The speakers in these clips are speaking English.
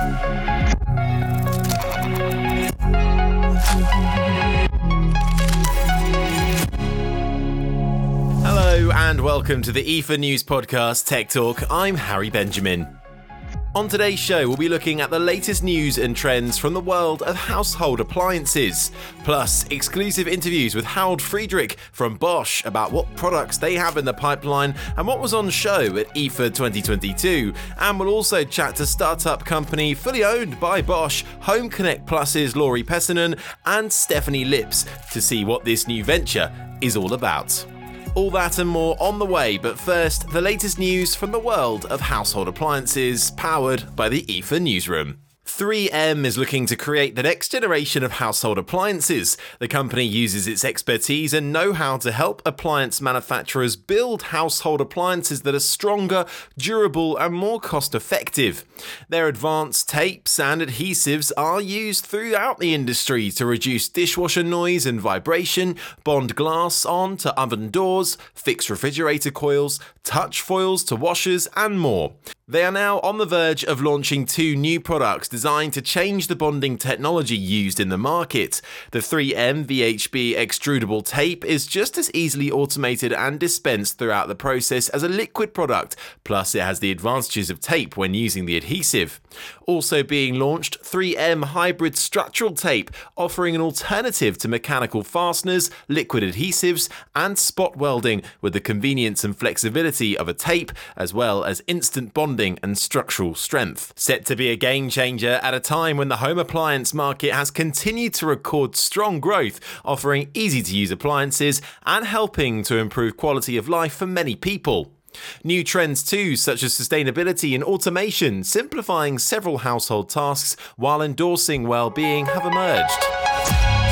Hello and welcome to the IFA News Podcast Tech Talk. I'm Harry Benjamin. On today's show, we'll be looking at the latest news and trends from the world of household appliances, plus exclusive interviews with Harald Friedrich from Bosch about what products they have in the pipeline and what was on show at IFA 2022. And we'll also chat to startup company fully owned by Bosch, Home Connect Plus's Laurie Pessinen and Stephanie Lips to see what this new venture is all about. All that and more on the way, but first, the latest news from the world of household appliances, powered by the IFA Newsroom. 3M is looking to create the next generation of household appliances. The company uses its expertise and know how to help appliance manufacturers build household appliances that are stronger, durable, and more cost effective. Their advanced tapes and adhesives are used throughout the industry to reduce dishwasher noise and vibration, bond glass onto oven doors, fix refrigerator coils, touch foils to washers, and more. They are now on the verge of launching two new products designed to change the bonding technology used in the market. The 3M VHB extrudable tape is just as easily automated and dispensed throughout the process as a liquid product, plus, it has the advantages of tape when using the adhesive. Also being launched, 3M Hybrid Structural Tape, offering an alternative to mechanical fasteners, liquid adhesives, and spot welding with the convenience and flexibility of a tape, as well as instant bonding and structural strength. Set to be a game changer at a time when the home appliance market has continued to record strong growth, offering easy to use appliances and helping to improve quality of life for many people. New trends too, such as sustainability and automation, simplifying several household tasks while endorsing well-being have emerged.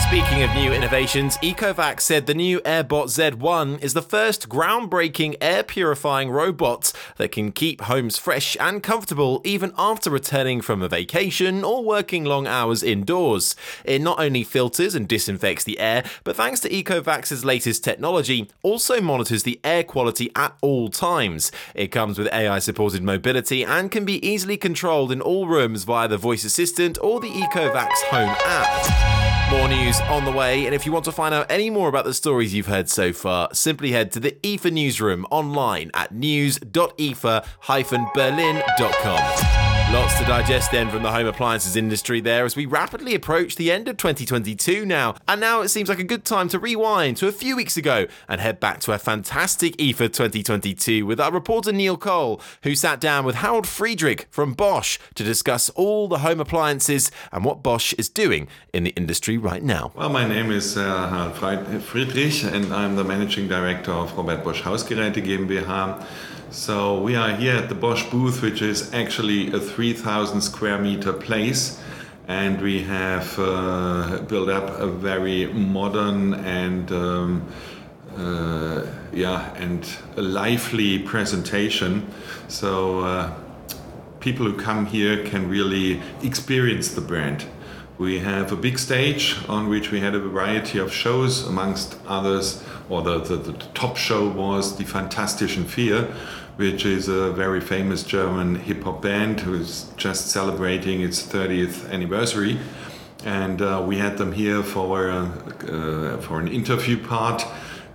Speaking of new innovations, Ecovacs said the new AirBot Z1 is the first groundbreaking air purifying robot that can keep homes fresh and comfortable even after returning from a vacation or working long hours indoors. It not only filters and disinfects the air, but thanks to Ecovacs' latest technology, also monitors the air quality at all times. It comes with AI supported mobility and can be easily controlled in all rooms via the voice assistant or the Ecovacs home app. More news on the way, and if you want to find out any more about the stories you've heard so far, simply head to the IFA newsroom online at news.ifa-berlin.com. Lots to digest then from the home appliances industry there as we rapidly approach the end of 2022 now. And now it seems like a good time to rewind to a few weeks ago and head back to a fantastic IFA 2022 with our reporter Neil Cole, who sat down with Harald Friedrich from Bosch to discuss all the home appliances and what Bosch is doing in the industry right now. Well, my name is uh, Harald Friedrich and I'm the managing director of Robert Bosch Hausgeräte GmbH. So we are here at the Bosch booth, which is actually a 3,000 square meter place. And we have uh, built up a very modern and um, uh, yeah, and a lively presentation. So uh, people who come here can really experience the brand. We have a big stage on which we had a variety of shows, amongst others, or the, the, the top show was the Fantastischen Vier, which is a very famous German hip hop band who's just celebrating its 30th anniversary. And uh, we had them here for, uh, uh, for an interview part.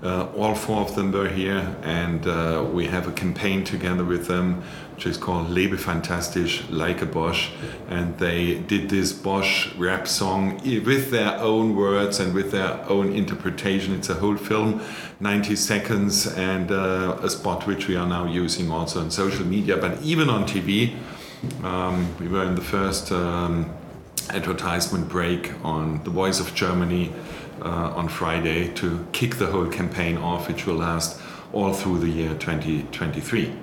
Uh, all four of them were here, and uh, we have a campaign together with them which is called Lebe Fantastisch, like a Bosch. And they did this Bosch rap song with their own words and with their own interpretation. It's a whole film, 90 seconds, and uh, a spot which we are now using also on social media, but even on TV. Um, we were in the first um, advertisement break on The Voice of Germany uh, on Friday to kick the whole campaign off, which will last all through the year 2023.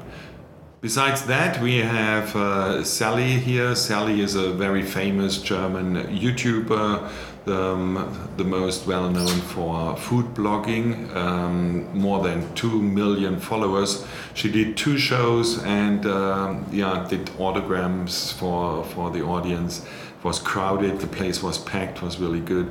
Besides that, we have uh, Sally here. Sally is a very famous German YouTuber, the, um, the most well known for food blogging, um, more than 2 million followers. She did two shows and um, yeah, did autograms for, for the audience. It was crowded, the place was packed, was really good.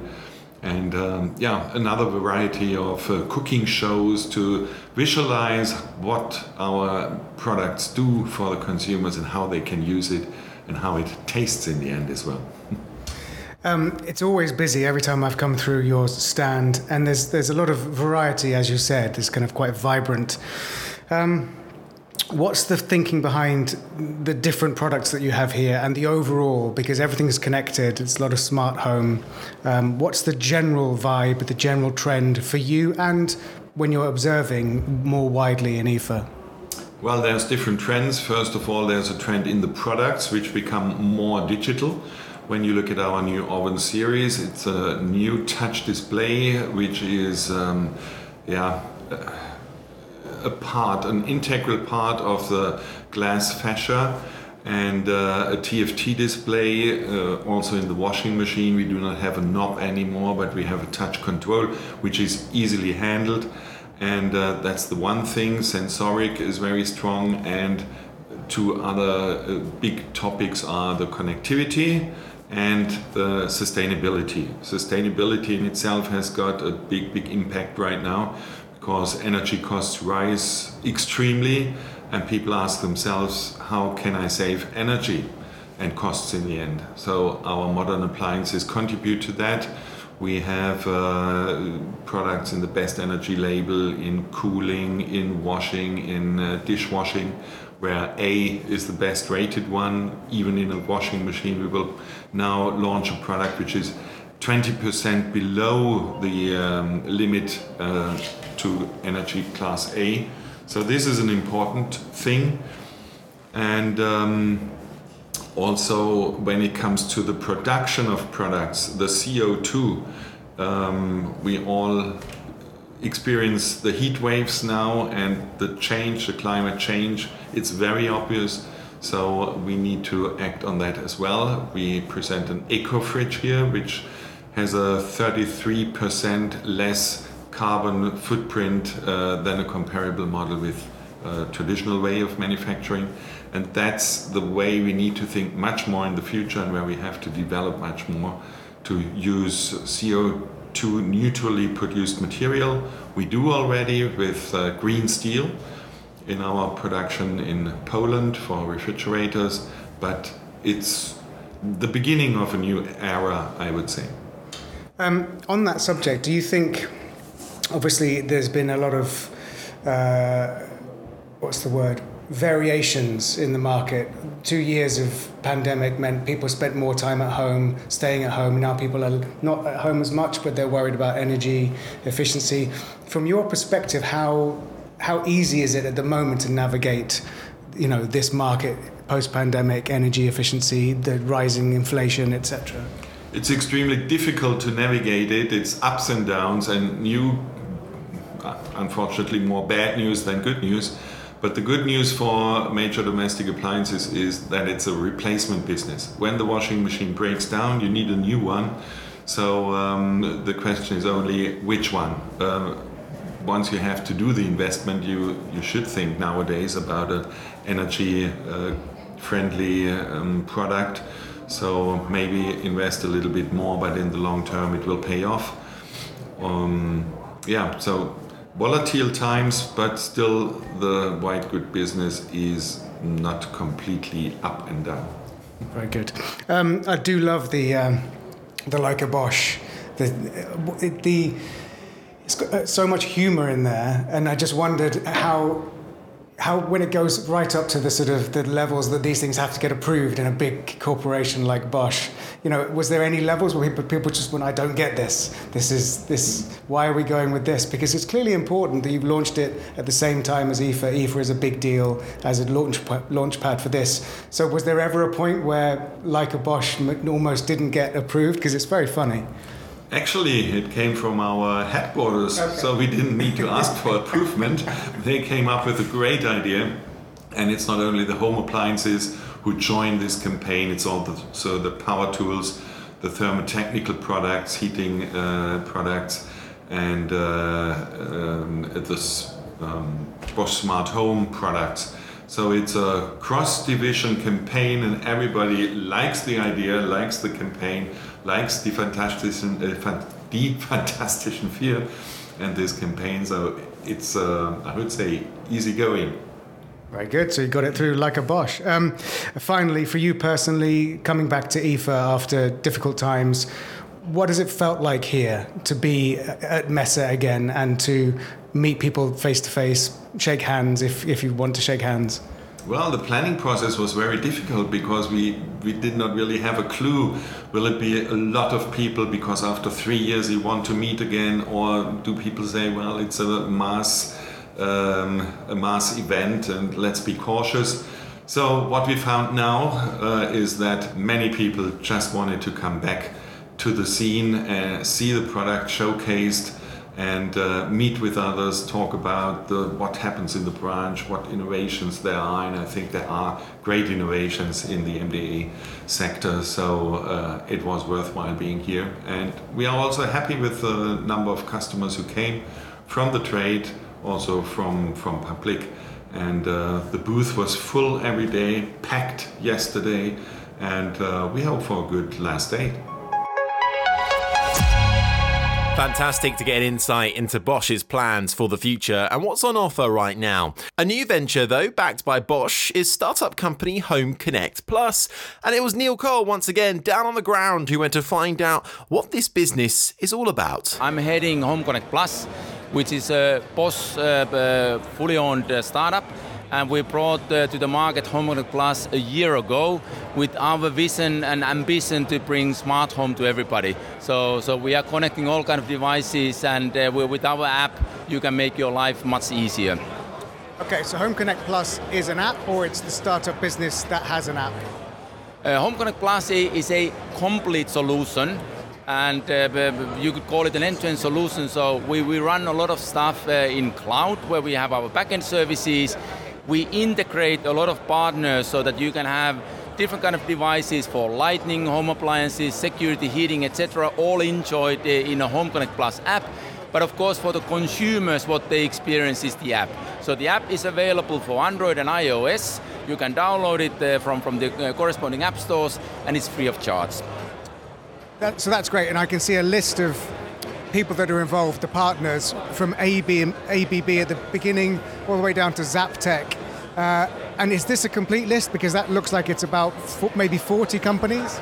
And um, yeah, another variety of uh, cooking shows to visualize what our products do for the consumers and how they can use it and how it tastes in the end as well. Um, it's always busy every time I've come through your stand, and there's there's a lot of variety, as you said. It's kind of quite vibrant. Um, what's the thinking behind the different products that you have here and the overall? Because everything's connected. It's a lot of smart home. Um, what's the general vibe, the general trend for you, and when you're observing more widely in IFA? Well, there's different trends. First of all, there's a trend in the products which become more digital when you look at our new oven series, it's a new touch display, which is, um, yeah, a part, an integral part of the glass fascia and uh, a TFT display. Uh, also in the washing machine, we do not have a knob anymore, but we have a touch control, which is easily handled. And uh, that's the one thing. Sensoric is very strong, and two other uh, big topics are the connectivity and the sustainability. Sustainability in itself has got a big, big impact right now because energy costs rise extremely, and people ask themselves, how can I save energy and costs in the end? So, our modern appliances contribute to that. We have uh, products in the best energy label in cooling, in washing, in uh, dishwashing where A is the best rated one, even in a washing machine. We will now launch a product which is 20% below the um, limit uh, to energy class A. So this is an important thing. And um, also when it comes to the production of products, the CO2, um, we all experience the heat waves now and the change, the climate change. It's very obvious. So we need to act on that as well. We present an eco fridge here, which has a 33% less carbon footprint uh, than a comparable model with traditional way of manufacturing. And that's the way we need to think much more in the future and where we have to develop much more to use CO2 neutrally produced material. We do already with uh, green steel in our production in Poland for refrigerators, but it's the beginning of a new era, I would say. Um, on that subject, do you think, obviously, there's been a lot of, uh, what's the word, variations in the market. Two years of pandemic meant people spent more time at home, staying at home. Now people are not at home as much, but they're worried about energy efficiency. From your perspective, how how easy is it at the moment to navigate, you know, this market post-pandemic energy efficiency, the rising inflation, etc. It's extremely difficult to navigate it. It's ups and downs, and new, unfortunately, more bad news than good news but the good news for major domestic appliances is that it's a replacement business. When the washing machine breaks down, you need a new one. So um, the question is only which one. Um, once you have to do the investment, you, you should think nowadays about an energy uh, friendly um, product. So maybe invest a little bit more, but in the long term, it will pay off. Um, yeah, so volatile times, but still the white good business is not completely up and down. Very good. Um, I do love the um, the Like a Bosch. The the it's got so much humour in there, and I just wondered how how when it goes right up to the sort of the levels that these things have to get approved in a big corporation like Bosch, you know, was there any levels where people, just went, I don't get this. This is this. Why are we going with this? Because it's clearly important that you've launched it at the same time as IFA. IFA is a big deal as a launch launch pad for this. So was there ever a point where like a Bosch almost didn't get approved? Because it's very funny. Actually, it came from our headquarters, okay. so we didn't need to ask for approvement. They came up with a great idea, and it's not only the home appliances who join this campaign, it's also the so the power tools, the thermotechnical products, heating uh, products, and uh, um, the um, Bosch Smart Home products. So it's a cross-division campaign, and everybody likes the idea, likes the campaign likes the fantastic, uh, die Fantastischen Vier and this campaign. So it's, uh, I would say, easy going. Very good. So you got it through like a Bosch. Um, finally, for you personally, coming back to IFA after difficult times, what has it felt like here to be at Messe again and to meet people face to face, shake hands if, if you want to shake hands? Well, the planning process was very difficult because we, we did not really have a clue. Will it be a lot of people because after three years you want to meet again, or do people say, well, it's a mass um, a mass event and let's be cautious? So what we found now uh, is that many people just wanted to come back to the scene, and see the product showcased, and uh, meet with others, talk about the, what happens in the branch, what innovations there are, and I think there are great innovations in the MDA sector. So uh, it was worthwhile being here, and we are also happy with the number of customers who came from the trade, also from from public, and uh, the booth was full every day, packed yesterday, and uh, we hope for a good last day. Fantastic to get an insight into Bosch's plans for the future and what's on offer right now. A new venture, though, backed by Bosch, is startup company Home Connect Plus. And it was Neil Cole, once again, down on the ground, who went to find out what this business is all about. I'm heading Home Connect Plus, which is a Bosch uh, uh, fully owned uh, startup and we brought uh, to the market Home Connect Plus a year ago with our vision and ambition to bring smart home to everybody. So, so we are connecting all kind of devices, and uh, with our app, you can make your life much easier. Okay, so Home Connect Plus is an app, or it's the startup business that has an app? Uh, Home Connect Plus is a complete solution and uh, you could call it an end-to-end solution. So we, we run a lot of stuff uh, in cloud where we have our backend services we integrate a lot of partners so that you can have different kind of devices for lighting, home appliances, security, heating, etc., all enjoyed in a Home Connect Plus app. But of course, for the consumers, what they experience is the app. So the app is available for Android and iOS. You can download it uh, from, from the uh, corresponding app stores, and it's free of charge. That, so that's great, and I can see a list of people that are involved, the partners from AB, ABB at the beginning all the way down to Zaptec. Uh, and is this a complete list? Because that looks like it's about maybe 40 companies.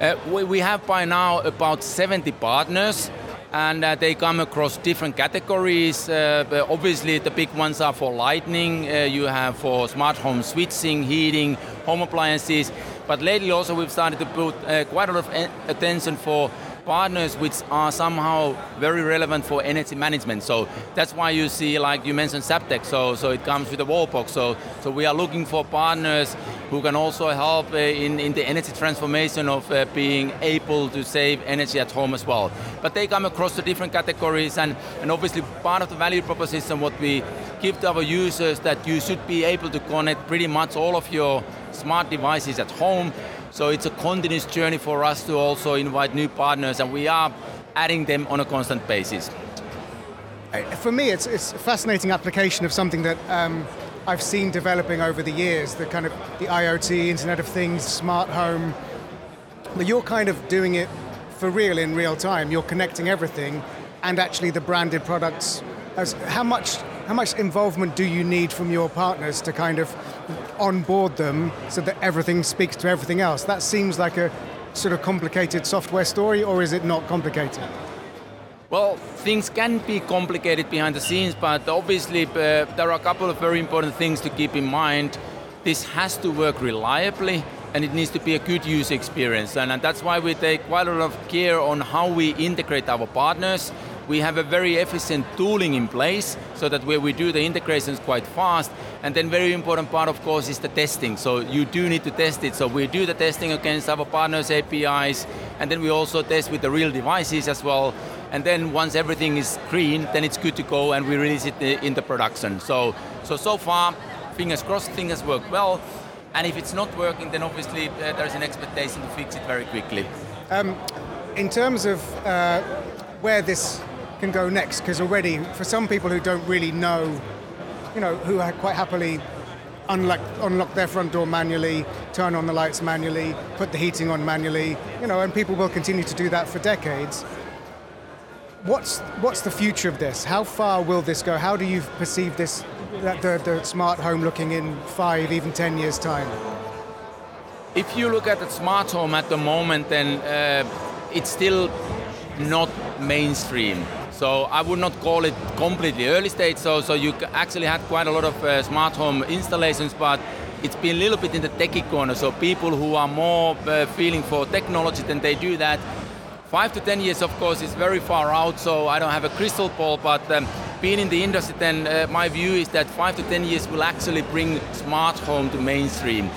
Uh, we, have by now about 70 partners and uh, they come across different categories. Uh, obviously, the big ones are for lighting, uh, you have for smart home switching, heating, home appliances. But lately, also, we've started to put uh, quite a lot of attention for partners which are somehow very relevant for energy management. So that's why you see, like you mentioned, Zaptec. So so it comes with a wallbox. So so we are looking for partners who can also help uh, in in the energy transformation of uh, being able to save energy at home as well. But they come across the different categories, and and obviously part of the value proposition what we give to our users that you should be able to connect pretty much all of your smart devices at home so it's a continuous journey for us to also invite new partners, and we are adding them on a constant basis. For me, it's, it's a fascinating application of something that um, I've seen developing over the years, the kind of the IoT, Internet of Things, smart home. But you're kind of doing it for real in real time. You're connecting everything and actually the branded products. As, how much how much involvement do you need from your partners to kind of onboard them so that everything speaks to everything else? That seems like a sort of complicated software story, or is it not complicated? Well, things can be complicated behind the scenes, but obviously uh, there are a couple of very important things to keep in mind. This has to work reliably and it needs to be a good user experience. And, and that's why we take quite a lot of care on how we integrate our partners we have a very efficient tooling in place so that where we do the integrations quite fast. And then very important part, of course, is the testing. So you do need to test it. So we do the testing against our partners' APIs, and then we also test with the real devices as well. And then once everything is green, then it's good to go and we release it in the production. So, so, so far, fingers crossed, things work well. And if it's not working, then obviously uh, there's an expectation to fix it very quickly. Um, in terms of uh, where this can go next because already for some people who don't really know you know who quite happily unlock, unlock their front door manually turn on the lights manually put the heating on manually you know and people will continue to do that for decades what's what's the future of this? How far will this go? How do you perceive this, that the, the smart home looking in five, even ten years time? If you look at the smart home at the moment, then uh, it's still not mainstream. So I would not call it completely early stage. So, so you actually had quite a lot of uh, smart home installations, but it's been a little bit in the techie corner. So people who are more uh, feeling for technology, then they do that. Five to ten years, of course, is very far out. So I don't have a crystal ball, but um, being in the industry, then uh, my view is that five to ten years will actually bring smart home to mainstream,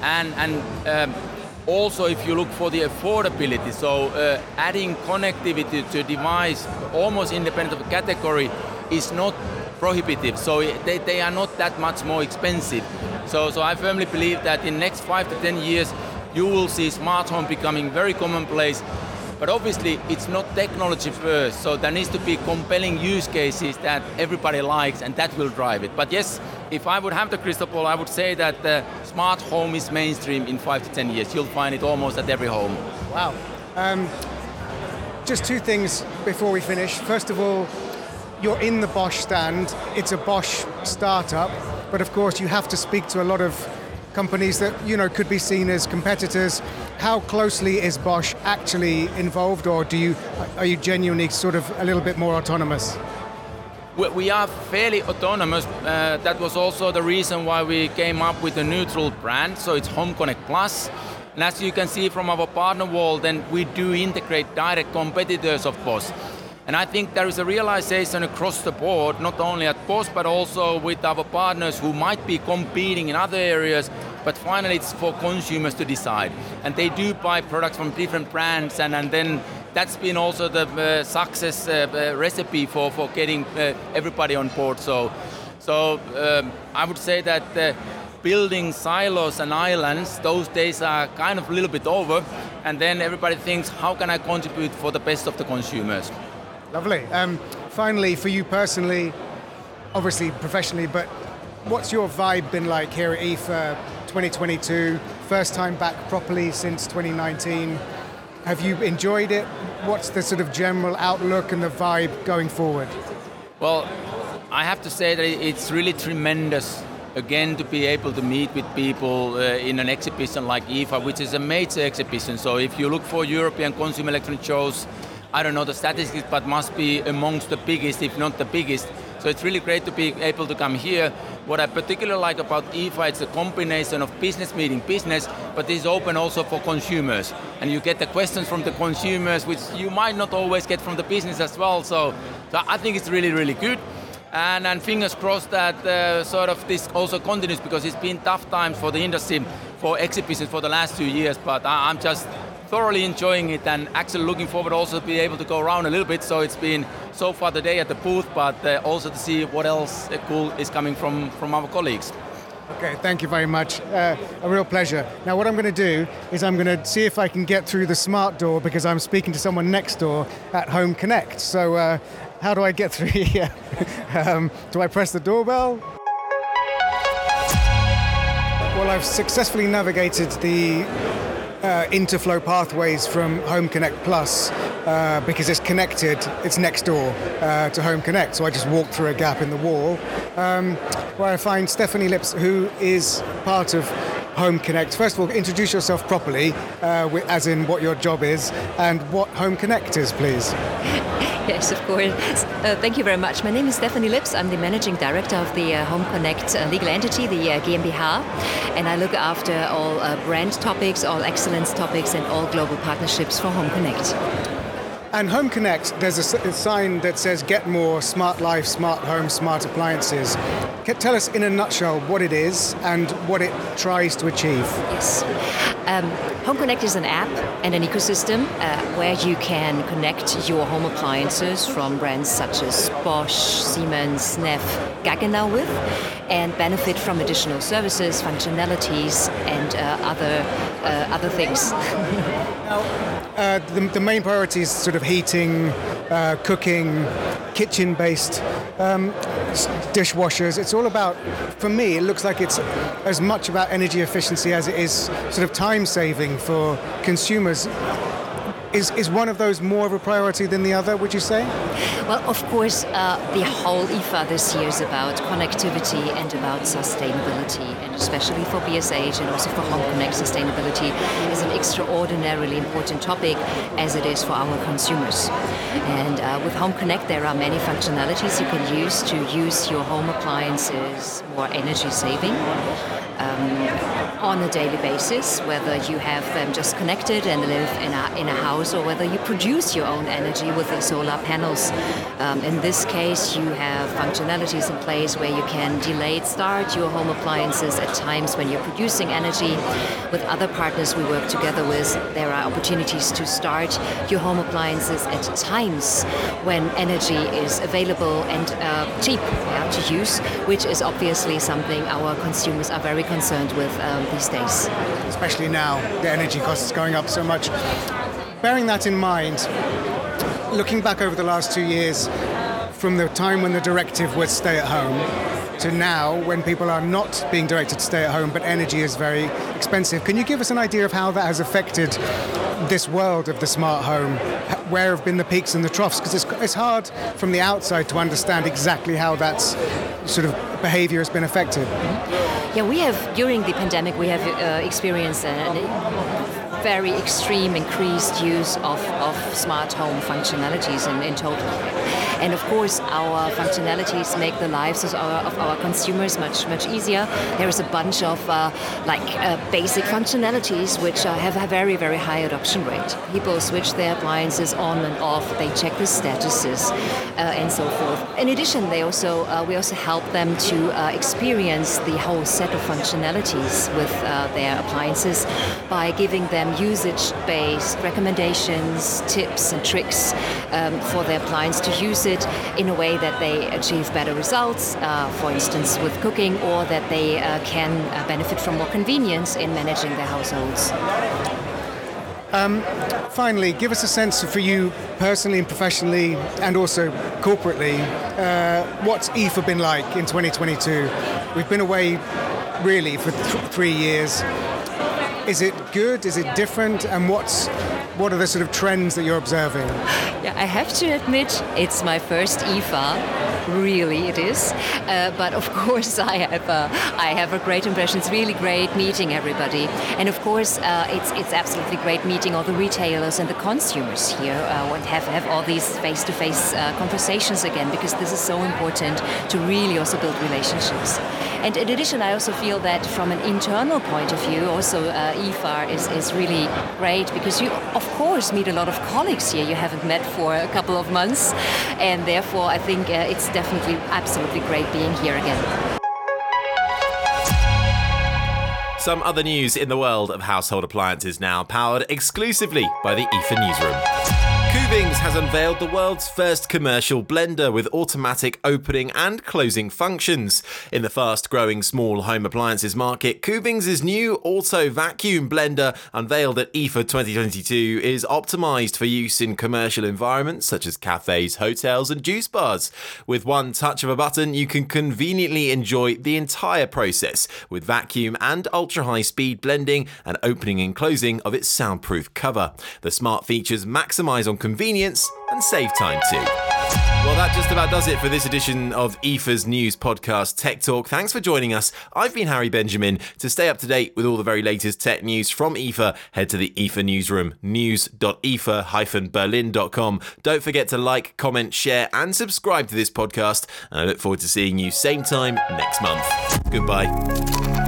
and and. Um, also, if you look for the affordability, so uh, adding connectivity to a device almost independent of category is not prohibitive. So they, they are not that much more expensive. So, so I firmly believe that in next five to 10 years, you will see smart home becoming very commonplace. But obviously, it's not technology first, so there needs to be compelling use cases that everybody likes, and that will drive it. But yes, if I would have the crystal ball, I would say that the smart home is mainstream in five to ten years. You'll find it almost at every home. Wow. Um, just two things before we finish. First of all, you're in the Bosch stand. It's a Bosch startup, but of course you have to speak to a lot of companies that you know could be seen as competitors. How closely is Bosch actually involved, or do you are you genuinely sort of a little bit more autonomous? We are fairly autonomous. Uh, that was also the reason why we came up with a neutral brand. So it's Home Connect Plus. And as you can see from our partner wall, then we do integrate direct competitors of Bosch. And I think there is a realization across the board, not only at Bosch, but also with our partners who might be competing in other areas, but finally it's for consumers to decide. And they do buy products from different brands, and, and then that's been also the uh, success uh, uh, recipe for, for getting everybody on board. So, so um, I would say that building silos and islands, those days are kind of a little bit over, and then everybody thinks, how can I contribute for the best of the consumers? Lovely. Um, finally, for you personally, obviously professionally, but what's your vibe been like here at IFA 2022? First time back properly since 2019. Have you enjoyed it? What's the sort of general outlook and the vibe going forward? Well, I have to say that it's really tremendous again to be able to meet with people uh, in an exhibition like IFA, which is a major exhibition. So if you look for European consumer electronics shows, I don't know the statistics, but must be amongst the biggest, if not the biggest. So it's really great to be able to come here. What I particularly like about IFA, it's a combination of business meeting business, but it's open also for consumers. And you get the questions from the consumers, which you might not always get from the business as well. So, so I think it's really, really good. And, and fingers crossed that uh, sort of this also continues because it's been tough times for the industry for exhibitions for the last two years. But I, I'm just thoroughly enjoying it and actually looking forward also to be able to go around a little bit. So it's been so far the day at the booth, but uh, also to see what else cool is coming from, from our colleagues. Okay, thank you very much. Uh, a real pleasure. Now, what I'm going to do is I'm going to see if I can get through the smart door because I'm speaking to someone next door at Home Connect. So, uh, how do I get through here? um, do I press the doorbell? Well, I've successfully navigated the uh, interflow pathways from Home Connect Plus uh, because it's connected, it's next door uh, to Home Connect. So I just walk through a gap in the wall um, where I find Stephanie Lips, who is part of Home Connect. First of all, introduce yourself properly, uh, as in what your job is and what Home Connect is, please. Yes, of course. Uh, thank you very much. My name is Stephanie Lips. I'm the managing director of the uh, Home Connect uh, legal entity, the uh, GmbH, and I look after all uh, brand topics, all excellence topics, and all global partnerships for Home Connect. And Home Connect, there's a, a, sign that says "Get more smart life, smart home, smart appliances." Can, tell us in a nutshell what it is and what it tries to achieve. Yes. Um, home Connect is an app and an ecosystem uh, where you can connect your home appliances from brands such as Bosch, Siemens, Neff, Gaggenau with, and benefit from additional services, functionalities, and uh, other uh, other things. now, uh, the, the, main priority is sort of heating, uh, cooking, kitchen-based um, dishwashers. It's all about, for me, it looks like it's as much about energy efficiency as it is sort of time saving for consumers. Is, is one of those more of a priority than the other, would you say? Well, of course, uh, the whole IFA this year is about connectivity and about sustainability, and especially for BSH and also for Home Connect, sustainability is an extraordinarily important topic as it is for our consumers. And uh, with Home Connect, there are many functionalities you can use to use your home appliances more energy saving um, on a daily basis, whether you have them just connected and live in a, in a house or whether you produce your own energy with the solar panels. Um, in this case, you have functionalities in place where you can delayed start your home appliances at times when you're producing energy. With other partners we work together with, there are opportunities to start your home appliances at times when energy is available and uh, cheap yeah, to use, which is obviously something our consumers are very concerned with um, these days. Especially now, the energy costs going up so much. Bearing that in mind, looking back over the last two years, from the time when the directive was stay at home to now when people are not being directed to stay at home but energy is very expensive, can you give us an idea of how that has affected this world of the smart home? Where have been the peaks and the troughs? Because it's, it's hard from the outside to understand exactly how that's sort of behavior has been affected. Yeah, we have, during the pandemic, we have uh, experienced an very extreme increased use of, of smart home functionalities in, in total. And of course, our functionalities make the lives of our, of our consumers much much easier. There is a bunch of uh, like uh, basic functionalities which uh, have a very very high adoption rate. People switch their appliances on and off. They check the statuses uh, and so forth. In addition, they also uh, we also help them to uh, experience the whole set of functionalities with their appliances by giving them usage-based recommendations, tips, and tricks um, for their appliance to use it in a way that they achieve better results, uh, for instance, with cooking, or that they uh, can uh, benefit from more convenience in managing their households. Um, finally, give us a sense for you personally and professionally, and also corporately, uh, what's IFA been like in 2022? We've been away really for th- three years. Is it good? Is it different? And what's what are the sort of trends that you're observing? Yeah, I have to admit, it's my first IFA. Really, it is. Uh, but of course, I have a, I have a great impression. It's really great meeting everybody, and of course, uh, it's it's absolutely great meeting all the retailers and the consumers here. Uh, and have have all these face-to-face uh, conversations again because this is so important to really also build relationships. And in addition, I also feel that from an internal point of view, also uh, is, is really great because you, of course, meet a lot of colleagues here you haven't met for a couple of months. And therefore, I think uh, it's definitely absolutely great being here again. Some other news in the world of household appliances now, powered exclusively by the IFA newsroom. Kuvings has unveiled the world's first commercial blender with automatic opening and closing functions. In the fast growing small home appliances market, Kuvings' new auto vacuum blender, unveiled at IFA 2022, is optimized for use in commercial environments such as cafes, hotels, and juice bars. With one touch of a button, you can conveniently enjoy the entire process with vacuum and ultra high speed blending and opening and closing of its soundproof cover. The smart features maximize on convenience and save time too. Well, that just about does it for this edition of IFA's news podcast, Tech Talk. Thanks for joining us. I've been Harry Benjamin. To stay up to date with all the very latest tech news from IFA, head to the IFA newsroom, news.ifa-berlin.com. Don't forget to like, comment, share, and subscribe to this podcast. And I look forward to seeing you same time next month. Goodbye.